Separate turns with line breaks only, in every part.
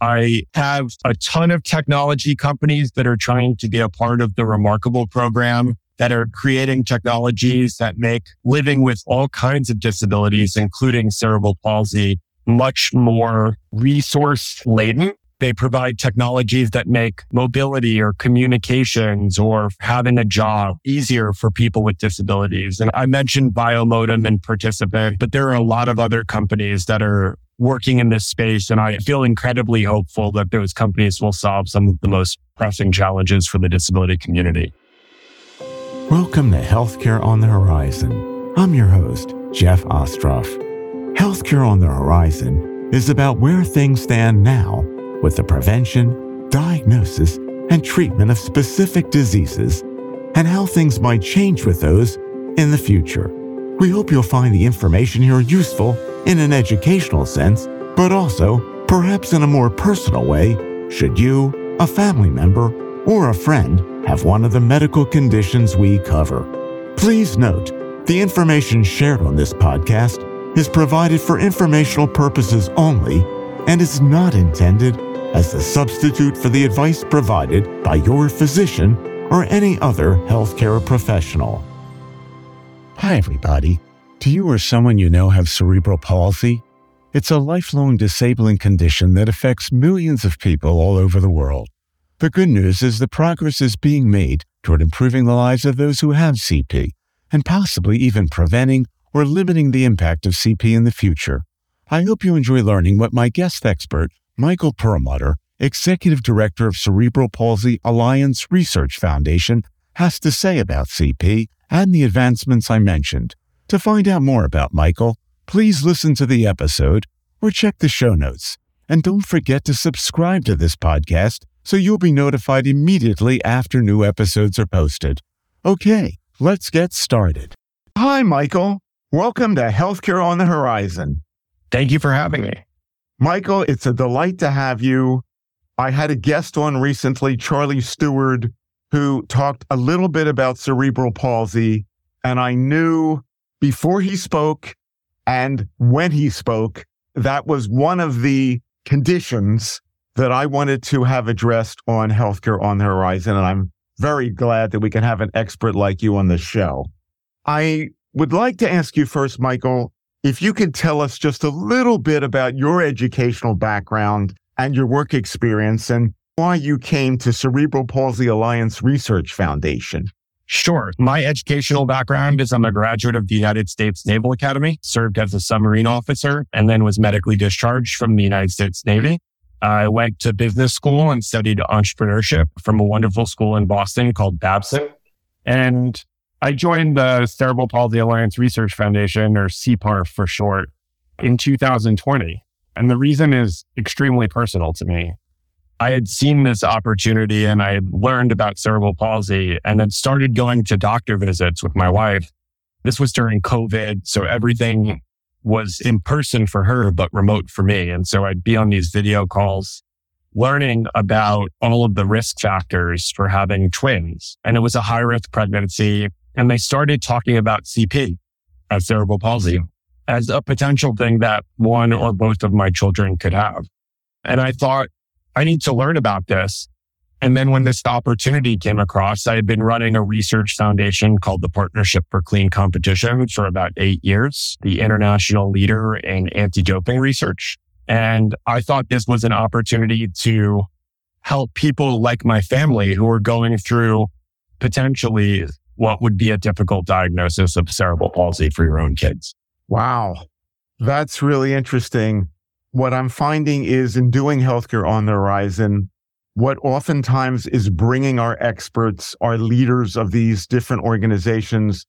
I have a ton of technology companies that are trying to be a part of the Remarkable program that are creating technologies that make living with all kinds of disabilities, including cerebral palsy, much more resource laden. They provide technologies that make mobility or communications or having a job easier for people with disabilities. And I mentioned Biomotum and Participant, but there are a lot of other companies that are working in this space. And I feel incredibly hopeful that those companies will solve some of the most pressing challenges for the disability community.
Welcome to Healthcare on the Horizon. I'm your host, Jeff Ostroff. Healthcare on the Horizon is about where things stand now with the prevention, diagnosis, and treatment of specific diseases and how things might change with those in the future. We hope you'll find the information here useful in an educational sense, but also perhaps in a more personal way should you, a family member, or a friend have one of the medical conditions we cover. Please note, the information shared on this podcast is provided for informational purposes only and is not intended as a substitute for the advice provided by your physician or any other healthcare professional. Hi, everybody. Do you or someone you know have cerebral palsy? It's a lifelong disabling condition that affects millions of people all over the world. The good news is that progress is being made toward improving the lives of those who have CP, and possibly even preventing or limiting the impact of CP in the future. I hope you enjoy learning what my guest expert, Michael Pearlmutter, Executive Director of Cerebral Palsy Alliance Research Foundation, has to say about CP and the advancements I mentioned. To find out more about Michael, please listen to the episode or check the show notes. And don't forget to subscribe to this podcast so you'll be notified immediately after new episodes are posted. Okay, let's get started. Hi, Michael. Welcome to Healthcare on the Horizon.
Thank you for having me.
Michael, it's a delight to have you. I had a guest on recently, Charlie Stewart, who talked a little bit about cerebral palsy. And I knew before he spoke and when he spoke, that was one of the conditions that I wanted to have addressed on healthcare on the horizon. And I'm very glad that we can have an expert like you on the show. I would like to ask you first, Michael, if you could tell us just a little bit about your educational background and your work experience and why you came to Cerebral Palsy Alliance Research Foundation.
Sure. My educational background is I'm a graduate of the United States Naval Academy, served as a submarine officer, and then was medically discharged from the United States Navy. I went to business school and studied entrepreneurship from a wonderful school in Boston called Babson. And I joined the Cerebral Palsy Alliance Research Foundation, or CPARF for short, in 2020. And the reason is extremely personal to me. I had seen this opportunity and I had learned about cerebral palsy and had started going to doctor visits with my wife. This was during COVID. So everything was in person for her, but remote for me. And so I'd be on these video calls learning about all of the risk factors for having twins. And it was a high risk pregnancy. And they started talking about CP as uh, cerebral palsy as a potential thing that one or both of my children could have. And I thought, I need to learn about this. And then when this opportunity came across, I had been running a research foundation called the Partnership for Clean Competition for about eight years, the international leader in anti-doping research. And I thought this was an opportunity to help people like my family who are going through potentially what would be a difficult diagnosis of cerebral palsy for your own kids.
Wow. That's really interesting what I'm finding is in doing healthcare on the horizon, what oftentimes is bringing our experts, our leaders of these different organizations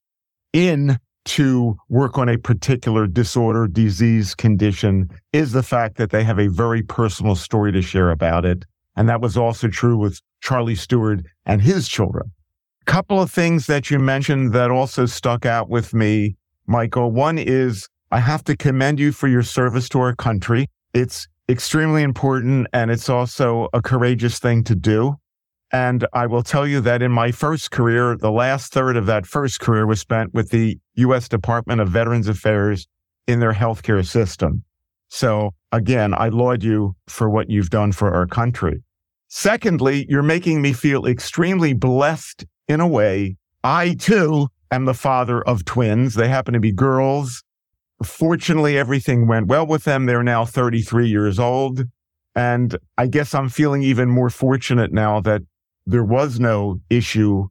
in to work on a particular disorder, disease, condition is the fact that they have a very personal story to share about it. And that was also true with Charlie Stewart and his children. A couple of things that you mentioned that also stuck out with me, Michael. One is I have to commend you for your service to our country. It's extremely important and it's also a courageous thing to do. And I will tell you that in my first career, the last third of that first career was spent with the U.S. Department of Veterans Affairs in their healthcare system. So again, I laud you for what you've done for our country. Secondly, you're making me feel extremely blessed in a way. I too am the father of twins. They happen to be girls. Fortunately, everything went well with them. They're now 33 years old. And I guess I'm feeling even more fortunate now that there was no issue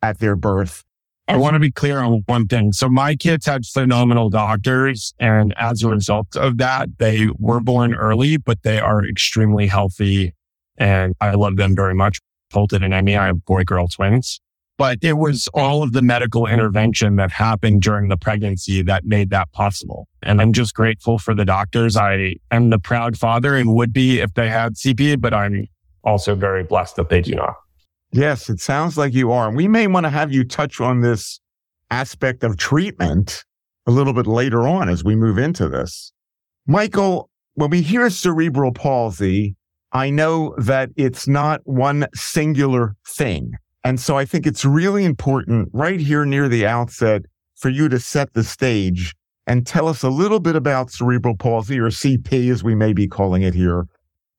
at their birth.
I want to be clear on one thing. So my kids had phenomenal doctors. And as a result of that, they were born early, but they are extremely healthy. And I love them very much. Colton and Emmy, I have boy girl twins, but it was all of the medical intervention that happened during the pregnancy that made that possible. And I'm just grateful for the doctors. I am the proud father and would be if they had CP, but I'm also very blessed that they do not.
Yes, it sounds like you are. And we may want to have you touch on this aspect of treatment a little bit later on as we move into this. Michael, when we hear cerebral palsy, I know that it's not one singular thing. And so I think it's really important right here near the outset for you to set the stage and tell us a little bit about cerebral palsy or CP as we may be calling it here,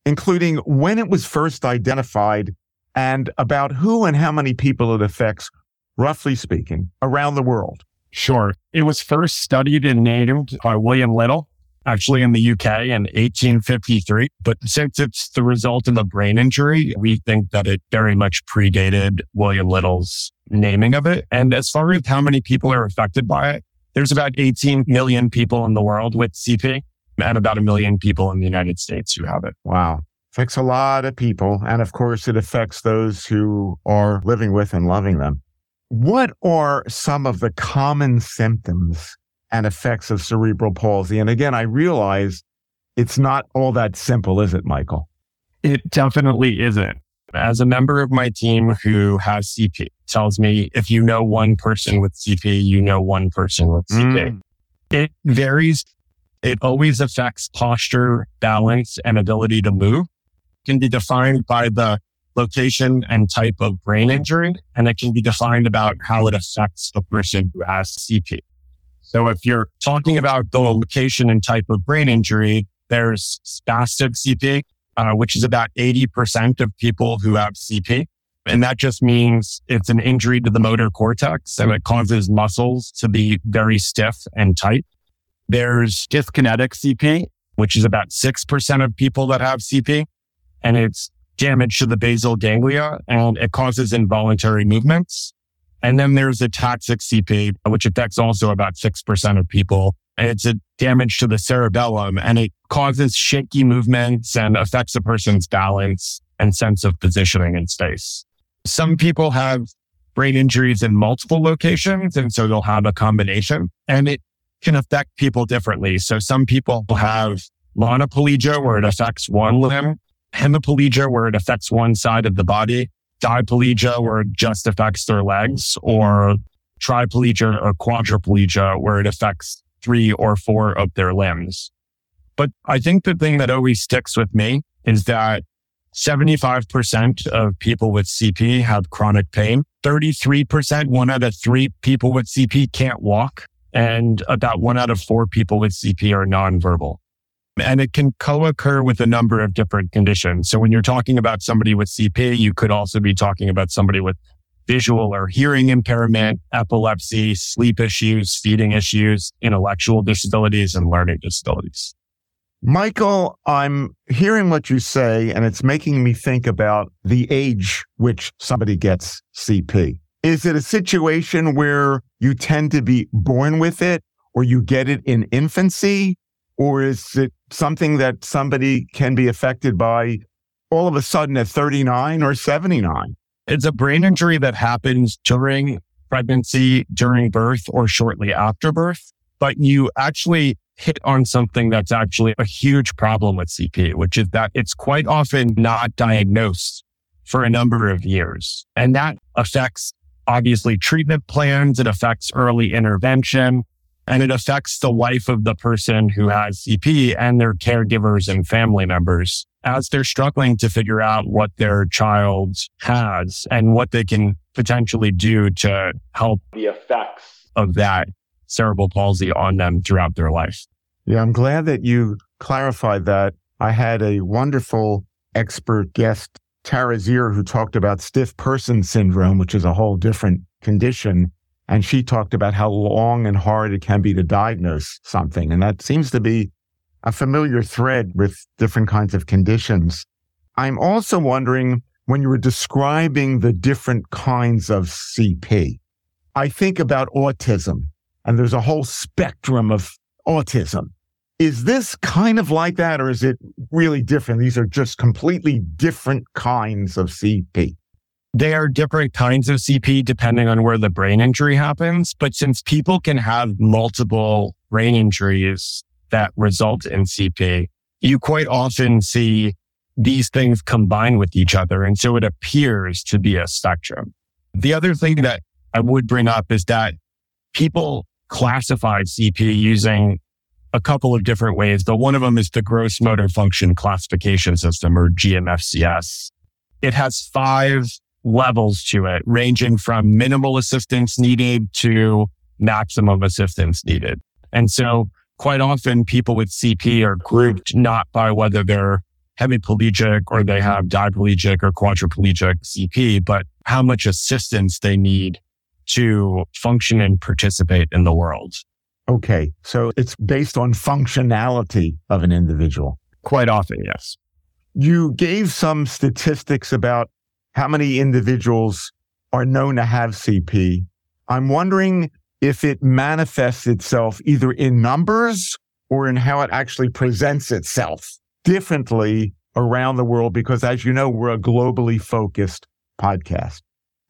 including when it was first identified and about who and how many people it affects, roughly speaking, around the world.
Sure. It was first studied and named by William Little, actually in the UK in 1853. But since it's the result of a brain injury, we think that it very much predated William Little's naming of it. And as far as how many people are affected by it, there's about 18 million people in the world with CP and about a million people in the United States who have it.
Wow affects a lot of people. And of course, it affects those who are living with and loving them. What are some of the common symptoms and effects of cerebral palsy? And again, I realize it's not all that simple, is it, Michael?
It definitely isn't. As a member of my team who has CP tells me if you know one person with CP, you know one person with CP. Mm. It varies. It always affects posture, balance, and ability to move It can be defined by the location and type of brain injury, and it can be defined about how it affects the person who has CP. So if you're talking about the location and type of brain injury, there's spastic CP, uh, which is about 80% of people who have CP. And that just means it's an injury to the motor cortex and it causes muscles to be very stiff and tight. There's dyskinetic CP, which is about 6% of people that have CP and it's damage to the basal ganglia and it causes involuntary movements. And then there's ataxic CP, which affects also about 6% of people. It's a damage to the cerebellum and it causes shaky movements and affects a person's balance and sense of positioning in space. Some people have brain injuries in multiple locations. And so they'll have a combination and it can affect people differently. So some people have monoplegia where it affects one limb hemiplegia, where it affects one side of the body, diplegia, where it just affects their legs, or triplegia or quadriplegia, where it affects three or four of their limbs. But I think the thing that always sticks with me is that 75% of people with CP have chronic pain. 33%, one out of three people with CP can't walk. And about one out of four people with CP are nonverbal and it can co-occur with a number of different conditions. So when you're talking about somebody with CP, you could also be talking about somebody with visual or hearing impairment, epilepsy, sleep issues, feeding issues, intellectual disabilities, and learning disabilities.
Michael, I'm hearing what you say, and it's making me think about the age which somebody gets CP. Is it a situation where you tend to be born with it or you get it in infancy? Or is it something that somebody can be affected by all of a sudden at 39 or 79?
It's a brain injury that happens during pregnancy, during birth, or shortly after birth. But you actually hit on something that's actually a huge problem with CP, which is that it's quite often not diagnosed for a number of years. And that affects obviously treatment plans. It affects early intervention and it affects the life of the person who has CP and their caregivers and family members as they're struggling to figure out what their child has and what they can potentially do to help the effects of that cerebral palsy on them throughout their life.
Yeah, I'm glad that you clarified that, I had a wonderful expert guest, Tara Zier, who talked about stiff person syndrome, which is a whole different condition. And she talked about how long and hard it can be to diagnose something. And that seems to be a familiar thread with different kinds of conditions. I'm also wondering when you were describing the different kinds of CP, I think about autism, and there's a whole spectrum of autism. Is this kind of like that, or is it really different? These are just completely different kinds of CP.
They are different kinds of CP depending on where the brain injury happens. But since people can have multiple brain injuries that result in CP, you quite often see these things combine with each other. And so it appears to be a spectrum. The other thing that I would bring up is that people classify CP using a couple of different ways, but one of them is the gross motor function classification system or GMFCS. It has five levels to it, ranging from minimal assistance needed to maximum assistance needed. And so quite often people with CP are grouped not by whether they're hemiplegic or they have diplegic or quadriplegic CP, but how much assistance they need to function and participate in the world.
Okay. So it's based on functionality of an individual.
Quite often, yes.
You gave some statistics about how many individuals are known to have CP. I'm wondering if it manifests itself either in numbers or in how it actually presents itself differently around the world, because as you know, we're a globally focused podcast.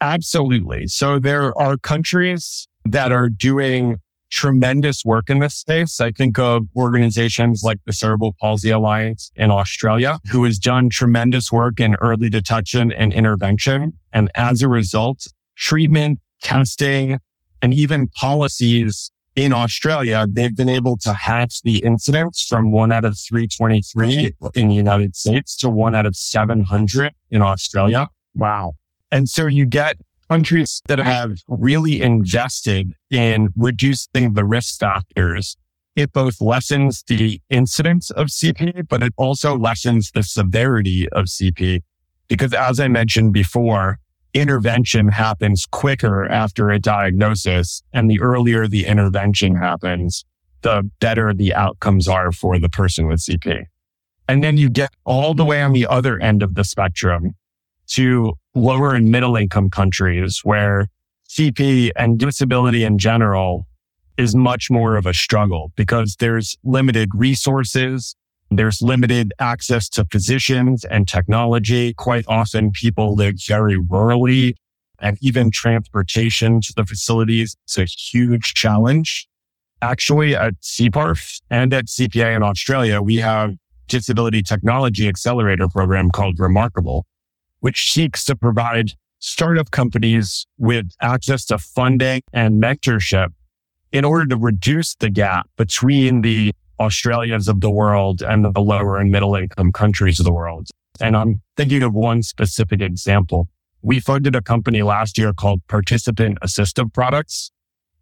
Absolutely. So there are countries that are doing tremendous work in this space. I think of organizations like the Cerebral Palsy Alliance in Australia, who has done tremendous work in early detection and intervention. And as a result, treatment, testing, and even policies in Australia, they've been able to hatch the incidence from one out of 323 in the United States to one out of 700 in Australia.
Wow.
And so you get countries that have really invested in reducing the risk factors. It both lessens the incidence of CP, but it also lessens the severity of CP. Because as I mentioned before, intervention happens quicker after a diagnosis. And the earlier the intervention happens, the better the outcomes are for the person with CP. And then you get all the way on the other end of the spectrum to lower and middle income countries where CP and disability in general is much more of a struggle because there's limited resources. There's limited access to physicians and technology. Quite often people live very rurally and even transportation to the facilities is a huge challenge. Actually at CPARF and at CPA in Australia, we have disability technology accelerator program called Remarkable, which seeks to provide startup companies with access to funding and mentorship in order to reduce the gap between the Australians of the world and the lower and middle income countries of the world. And I'm thinking of one specific example. We funded a company last year called Participant Assistive Products,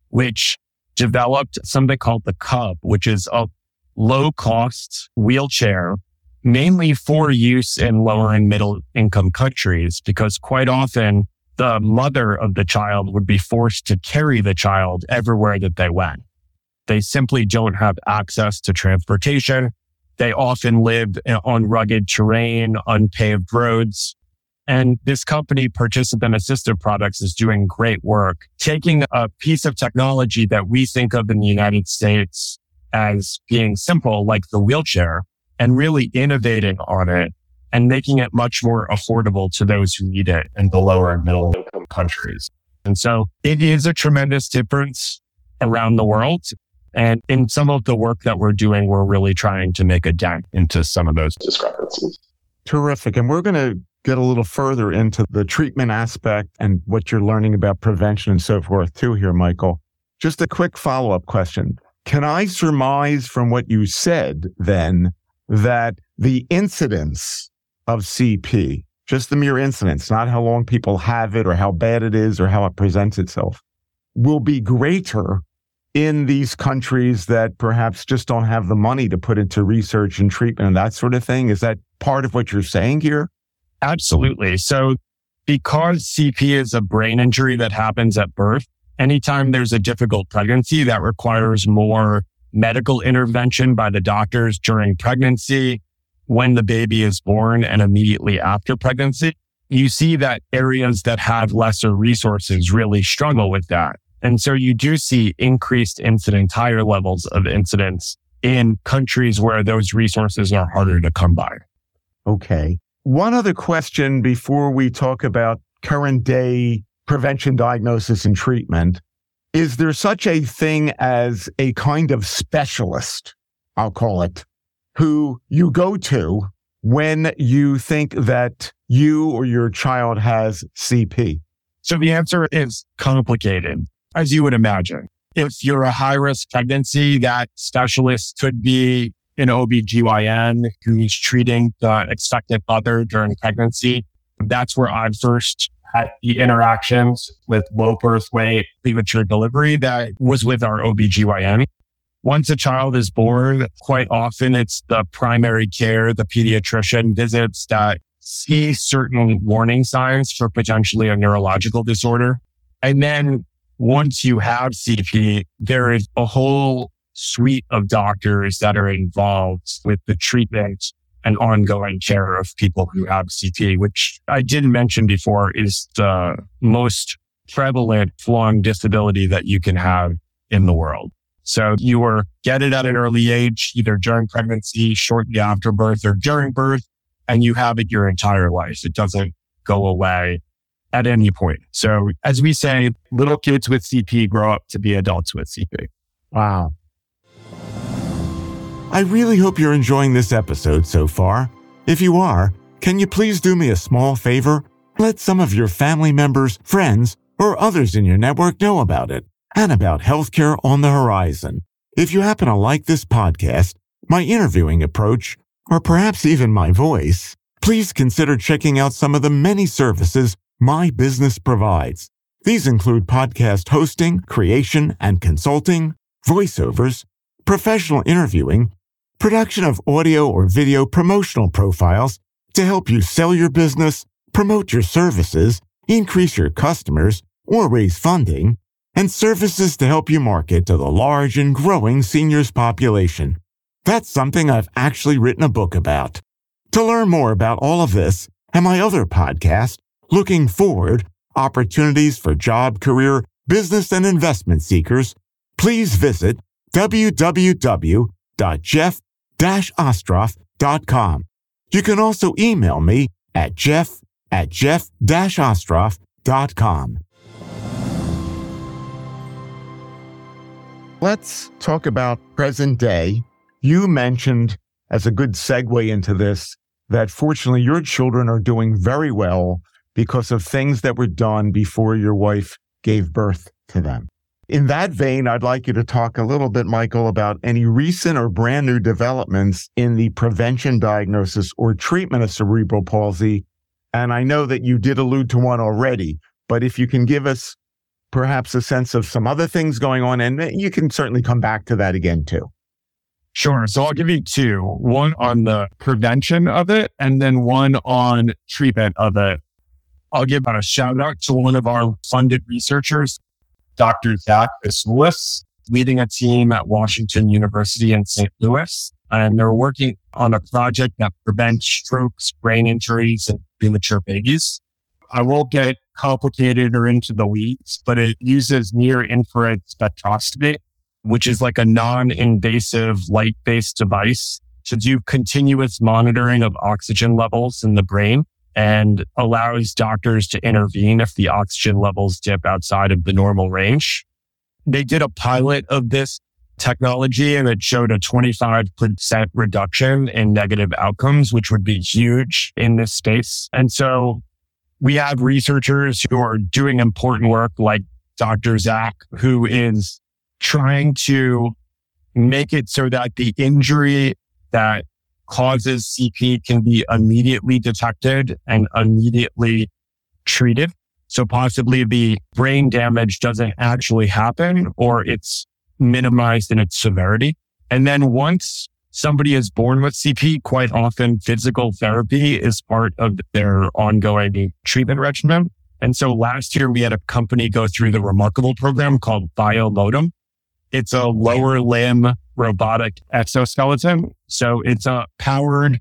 which developed something called the Cub, which is a low cost wheelchair mainly for use in lower and middle income countries, because quite often the mother of the child would be forced to carry the child everywhere that they went. They simply don't have access to transportation. They often live on rugged terrain, unpaved roads. And this company, Participant Assistive Products, is doing great work, taking a piece of technology that we think of in the United States as being simple, like the wheelchair, and really innovating on it and making it much more affordable to those who need it in the lower and middle income countries. And so it is a tremendous difference around the world. And in some of the work that we're doing, we're really trying to make a dent into some of those discrepancies.
Terrific. And we're going to get a little further into the treatment aspect and what you're learning about prevention and so forth too here, Michael. Just a quick follow up question. Can I surmise from what you said then that the incidence of CP, just the mere incidence, not how long people have it or how bad it is or how it presents itself, will be greater in these countries that perhaps just don't have the money to put into research and treatment and that sort of thing? Is that part of what you're saying here?
Absolutely. So because CP is a brain injury that happens at birth, anytime there's a difficult pregnancy that requires more medical intervention by the doctors during pregnancy, when the baby is born and immediately after pregnancy, you see that areas that have lesser resources really struggle with that. And so you do see increased incidence, higher levels of incidence in countries where those resources are harder to come by.
Okay. One other question before we talk about current day prevention, diagnosis, and treatment. Is there such a thing as a kind of specialist, I'll call it, who you go to when you think that you or your child has CP?
So the answer is complicated, as you would imagine. If you're a high risk pregnancy, that specialist could be an OBGYN who's treating the expectant mother during pregnancy. That's where I first the interactions with low birth weight, premature delivery that was with our OBGYN. Once a child is born, quite often it's the primary care, the pediatrician visits that see certain warning signs for potentially a neurological disorder. And then once you have CP, there is a whole suite of doctors that are involved with the treatment and ongoing care of people who have CP, which I didn't mention before is the most prevalent long disability that you can have in the world. So you were get it at an early age, either during pregnancy, shortly after birth or during birth, and you have it your entire life. It doesn't go away at any point. So as we say, little kids with CP grow up to be adults with CP.
Wow. I really hope you're enjoying this episode so far. If you are, can you please do me a small favor? Let some of your family members, friends, or others in your network know about it and about healthcare on the horizon. If you happen to like this podcast, my interviewing approach, or perhaps even my voice, please consider checking out some of the many services my business provides. These include podcast hosting, creation and consulting, voiceovers, professional interviewing, production of audio or video promotional profiles to help you sell your business, promote your services, increase your customers, or raise funding, and services to help you market to the large and growing seniors population. That's something I've actually written a book about. To learn more about all of this and my other podcast, Looking Forward, Opportunities for Job, Career, Business, and Investment Seekers, please visit www.jeff-ostroff.com. You can also email me at jeff at jeff-ostroff.com. Let's talk about present day. You mentioned as a good segue into this that fortunately your children are doing very well because of things that were done before your wife gave birth to them. In that vein, I'd like you to talk a little bit, Michael, about any recent or brand new developments in the prevention, diagnosis, or treatment of cerebral palsy. And I know that you did allude to one already, but if you can give us perhaps a sense of some other things going on. And you can certainly come back to that again too.
Sure. So I'll give you two one on the prevention of it, and then one on treatment of it. I'll give a shout out to one of our funded researchers, Dr. Zach Vesoulis, leading a team at Washington University in St. Louis. And they're working on a project that prevents strokes, brain injuries, and premature babies. I won't get complicated or into the weeds, but it uses near infrared spectroscopy, which is like a non-invasive light-based device to do continuous monitoring of oxygen levels in the brain and allows doctors to intervene if the oxygen levels dip outside of the normal range. They did a pilot of this technology and it showed a 25% reduction in negative outcomes, which would be huge in this space. And so we have researchers who are doing important work like Dr. Zach, who is trying to make it so that the injury that causes CP can be immediately detected and immediately treated. So possibly the brain damage doesn't actually happen or it's minimized in its severity. And then once somebody is born with CP, quite often physical therapy is part of their ongoing treatment regimen. And so last year we had a company go through the remarkable program called Biomotum. It's a lower limb robotic exoskeleton. So it's a powered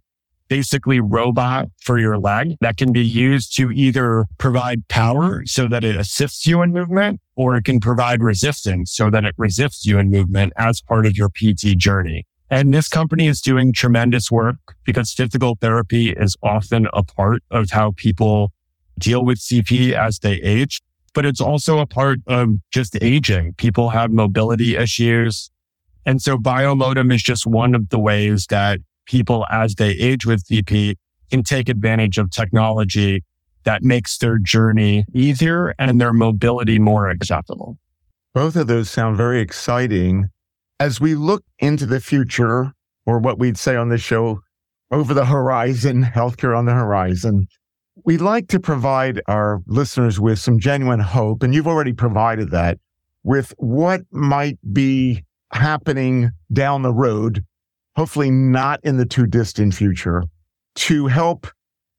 basically robot for your leg that can be used to either provide power so that it assists you in movement or it can provide resistance so that it resists you in movement as part of your PT journey. And this company is doing tremendous work because physical therapy is often a part of how people deal with CP as they age, but it's also a part of just aging. People have mobility issues. And so Biomotum is just one of the ways that people as they age with CP, can take advantage of technology that makes their journey easier and their mobility more acceptable.
Both of those sound very exciting. As we look into the future, or what we'd say on the show, over the horizon, healthcare on the horizon, we like to provide our listeners with some genuine hope, and you've already provided that with what might be happening down the road, hopefully not in the too distant future, to help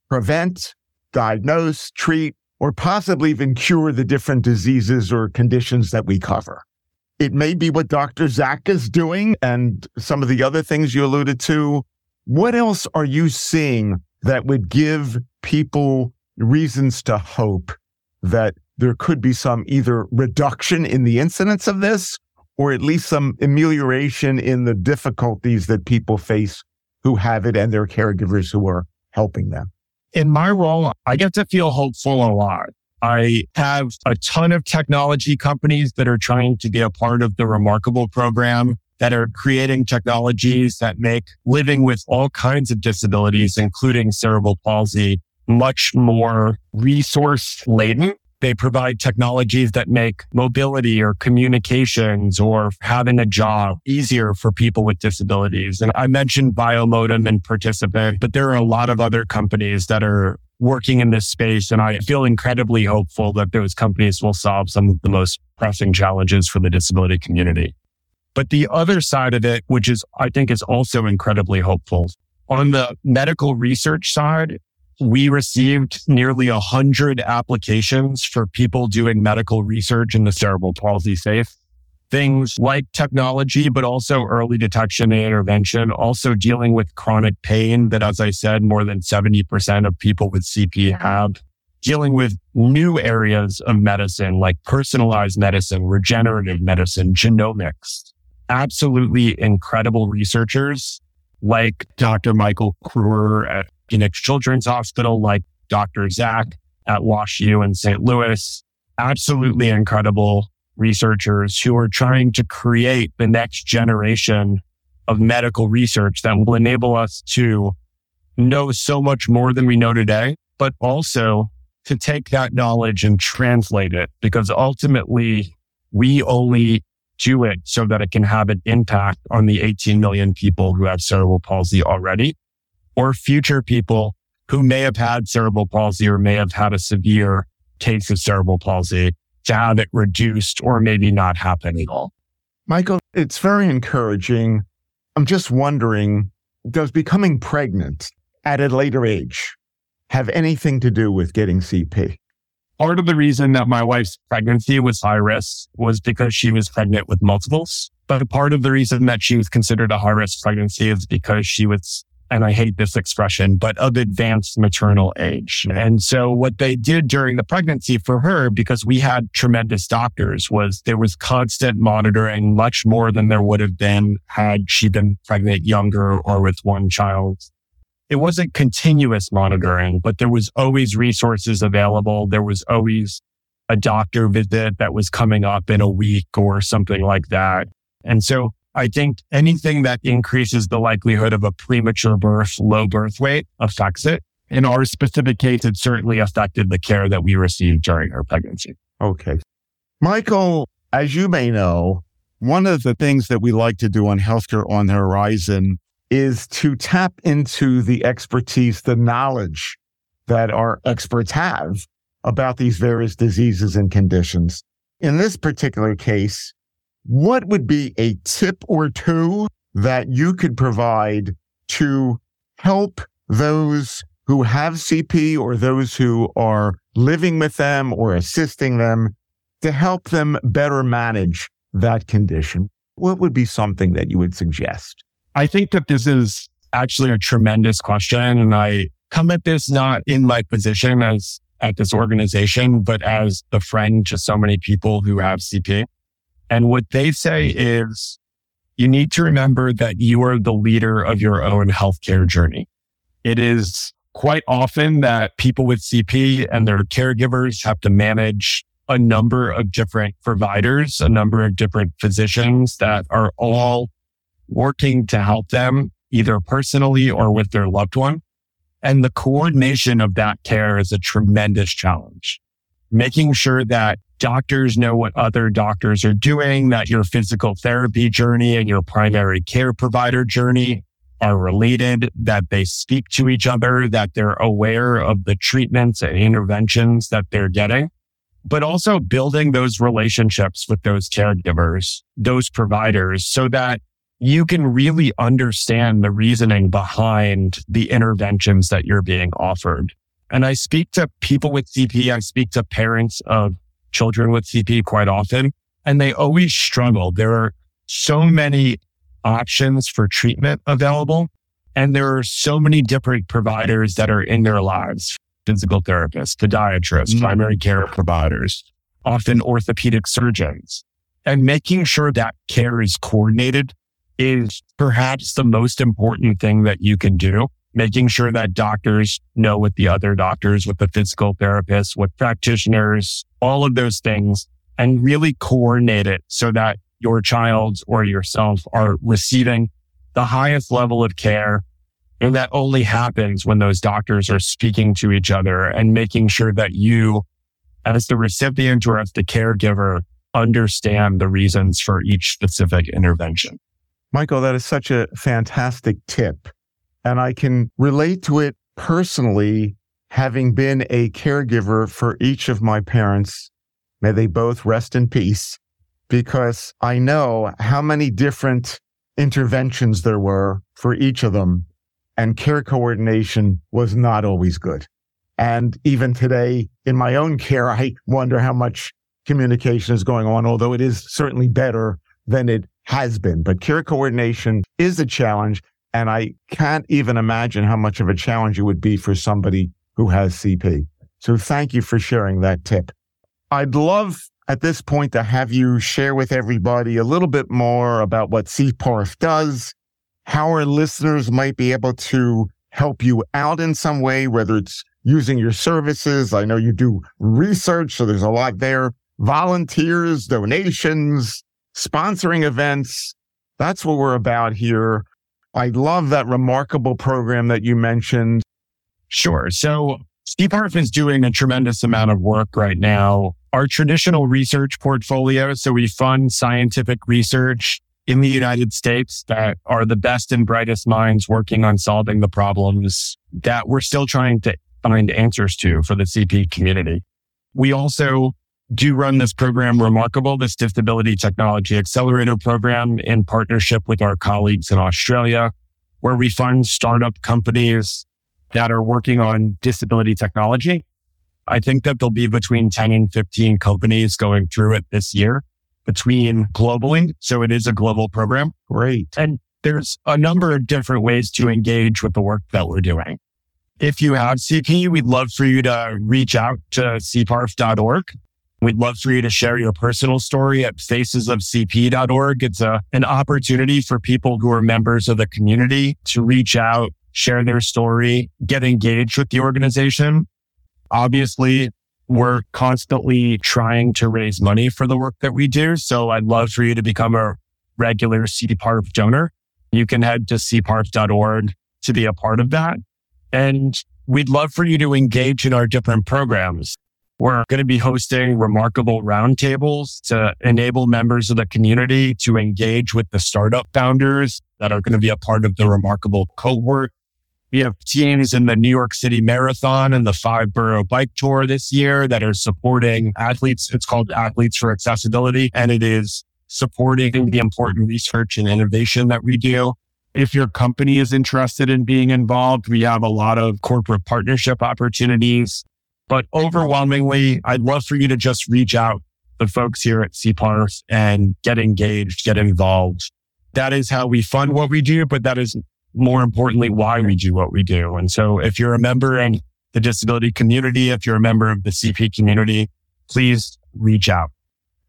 prevent, diagnose, treat, or possibly even cure the different diseases or conditions that we cover. It may be what Dr. Zach is doing and some of the other things you alluded to. What else are you seeing that would give people reasons to hope that there could be some either reduction in the incidence of this or at least some amelioration in the difficulties that people face who have it and their caregivers who are helping them?
In my role, I get to feel hopeful a lot. I have a ton of technology companies that are trying to be a part of the Remarkable program that are creating technologies that make living with all kinds of disabilities, including cerebral palsy, much more resource laden. They provide technologies that make mobility or communications or having a job easier for people with disabilities. And I mentioned Biomotum and Participant, but there are a lot of other companies that are working in this space. And I feel incredibly hopeful that those companies will solve some of the most pressing challenges for the disability community. But the other side of it, which is, I think is also incredibly hopeful on the medical research side, we received nearly a hundred applications for people doing medical research in the cerebral palsy space things like technology, but also early detection and intervention, also dealing with chronic pain that, as I said, more than 70% of people with CP have, dealing with new areas of medicine like personalized medicine, regenerative medicine, genomics. Absolutely incredible researchers like Dr. Michael Kruer at Phoenix Children's Hospital, like Dr. Zach at WashU in St. Louis. Absolutely incredible researchers who are trying to create the next generation of medical research that will enable us to know so much more than we know today, but also to take that knowledge and translate it because ultimately we only do it so that it can have an impact on the 18 million people who have cerebral palsy already or future people who may have had cerebral palsy or may have had a severe case of cerebral palsy to have it reduced or maybe not happen at all.
Michael, it's very encouraging. I'm just wondering, does becoming pregnant at a later age have anything to do with getting CP?
Part of the reason that my wife's pregnancy was high risk was because she was pregnant with multiples. But part of the reason that she was considered a high risk pregnancy is because she was and I hate this expression, but of advanced maternal age. And so what they did during the pregnancy for her, because we had tremendous doctors, was there was constant monitoring, much more than there would have been had she been pregnant younger or with one child. It wasn't continuous monitoring, but there was always resources available. There was always a doctor visit that was coming up in a week or something like that. And so I think anything that increases the likelihood of a premature birth, low birth weight affects it. In our specific case, it certainly affected the care that we received during her pregnancy.
Okay. Michael, as you may know, one of the things that we like to do on Healthcare on the Horizon is to tap into the expertise, the knowledge that our experts have about these various diseases and conditions. In this particular case, what would be a tip or two that you could provide to help those who have CP or those who are living with them or assisting them to help them better manage that condition? What would be something that you would suggest?
I think that this is actually a tremendous question. And I come at this not in my position as at this organization, but as a friend to so many people who have CP. And what they say is you need to remember that you are the leader of your own healthcare journey. It is quite often that people with CP and their caregivers have to manage a number of different providers, a number of different physicians that are all working to help them either personally or with their loved one. And the coordination of that care is a tremendous challenge. Making sure that doctors know what other doctors are doing, that your physical therapy journey and your primary care provider journey are related, that they speak to each other, that they're aware of the treatments and interventions that they're getting, but also building those relationships with those caregivers, those providers so that you can really understand the reasoning behind the interventions that you're being offered. And I speak to people with CP. I speak to parents of children with CP quite often, and they always struggle. There are so many options for treatment available. And there are so many different providers that are in their lives physical therapists, podiatrists, mm-hmm. primary care providers, often orthopedic surgeons. And making sure that care is coordinated is perhaps the most important thing that you can do. Making sure that doctors know what the other doctors, with the physical therapists, with practitioners, all of those things, and really coordinate it so that your child or yourself are receiving the highest level of care. And that only happens when those doctors are speaking to each other and making sure that you, as the recipient or as the caregiver, understand the reasons for each specific intervention.
Michael, that is such a fantastic tip. And I can relate to it personally, having been a caregiver for each of my parents. May they both rest in peace because I know how many different interventions there were for each of them and care coordination was not always good. And even today in my own care, I wonder how much communication is going on, although it is certainly better than it has been. But care coordination is a challenge. And I can't even imagine how much of a challenge it would be for somebody who has CP. So thank you for sharing that tip. I'd love at this point to have you share with everybody a little bit more about what CPARF does, how our listeners might be able to help you out in some way, whether it's using your services. I know you do research, so there's a lot there. Volunteers, donations, sponsoring events. That's what we're about here. I love that remarkable program that you mentioned.
Sure. So CPARF is doing a tremendous amount of work right now our traditional research portfolio. So we fund scientific research in the United States that are the best and brightest minds working on solving the problems that we're still trying to find answers to for the CP community. We also do run this program Remarkable, this Disability Technology Accelerator program in partnership with our colleagues in Australia, where we fund startup companies that are working on disability technology I think that there'll be between 10 and 15 companies going through it this year between globally. So it is a global program.
Great.
And there's a number of different ways to engage with the work that we're doing. If you have CP, we'd love for you to reach out to cparf.org. We'd love for you to share your personal story at facesofcp.org. It's a, an opportunity for people who are members of the community to reach out, share their story, get engaged with the organization. Obviously, we're constantly trying to raise money for the work that we do. So I'd love for you to become a regular CPARF donor. You can head to cparf.org to be a part of that. And we'd love for you to engage in our different programs. We're going to be hosting remarkable roundtables to enable members of the community to engage with the startup founders that are going to be a part of the remarkable cohort. We have teams in the New York City Marathon and the five borough bike tour this year that are supporting athletes. It's called Athletes for Accessibility and it is supporting the important research and innovation that we do. If your company is interested in being involved, we have a lot of corporate partnership opportunities. But overwhelmingly, I'd love for you to just reach out the folks here at CPARF and get engaged, get involved. That is how we fund what we do, but that is more importantly why we do what we do. And so if you're a member in the disability community, if you're a member of the CP community, please reach out.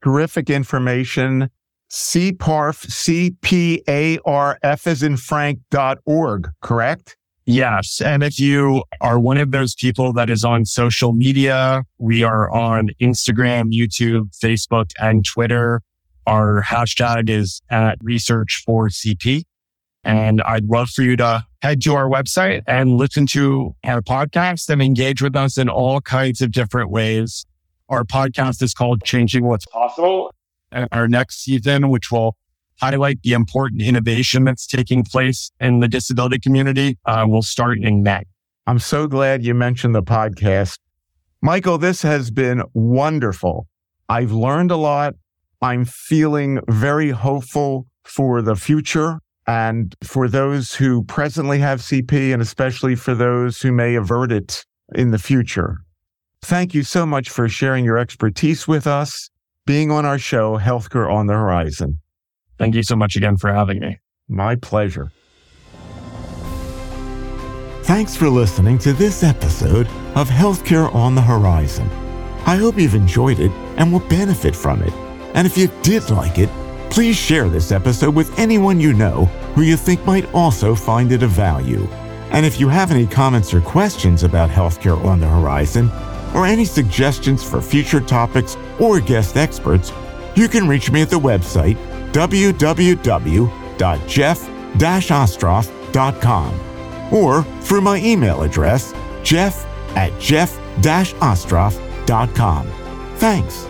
Terrific information. CPARF, C-P-A-R-F as in Frank dot org, correct?
Yes. And if you are one of those people that is on social media, we are on Instagram, YouTube, Facebook, and Twitter. Our hashtag is at research for CP. And I'd love for you to head to our website and listen to our podcast and engage with us in all kinds of different ways. Our podcast is called Changing What's Possible. And our next season, which will highlight the important innovation that's taking place in the disability community uh, will start in May.
I'm so glad you mentioned the podcast. Michael, this has been wonderful. I've learned a lot. I'm feeling very hopeful for the future and for those who presently have CP and especially for those who may avert it in the future. Thank you so much for sharing your expertise with us, being on our show, Healthcare on the Horizon.
Thank you so much again for having me.
My pleasure. Thanks for listening to this episode of Healthcare on the Horizon. I hope you've enjoyed it and will benefit from it. And if you did like it, please share this episode with anyone you know who you think might also find it of value. And if you have any comments or questions about Healthcare on the Horizon, or any suggestions for future topics or guest experts, you can reach me at the website www.jeff-ostroff.com or through my email address, jeff at jeff-ostroff.com. Thanks.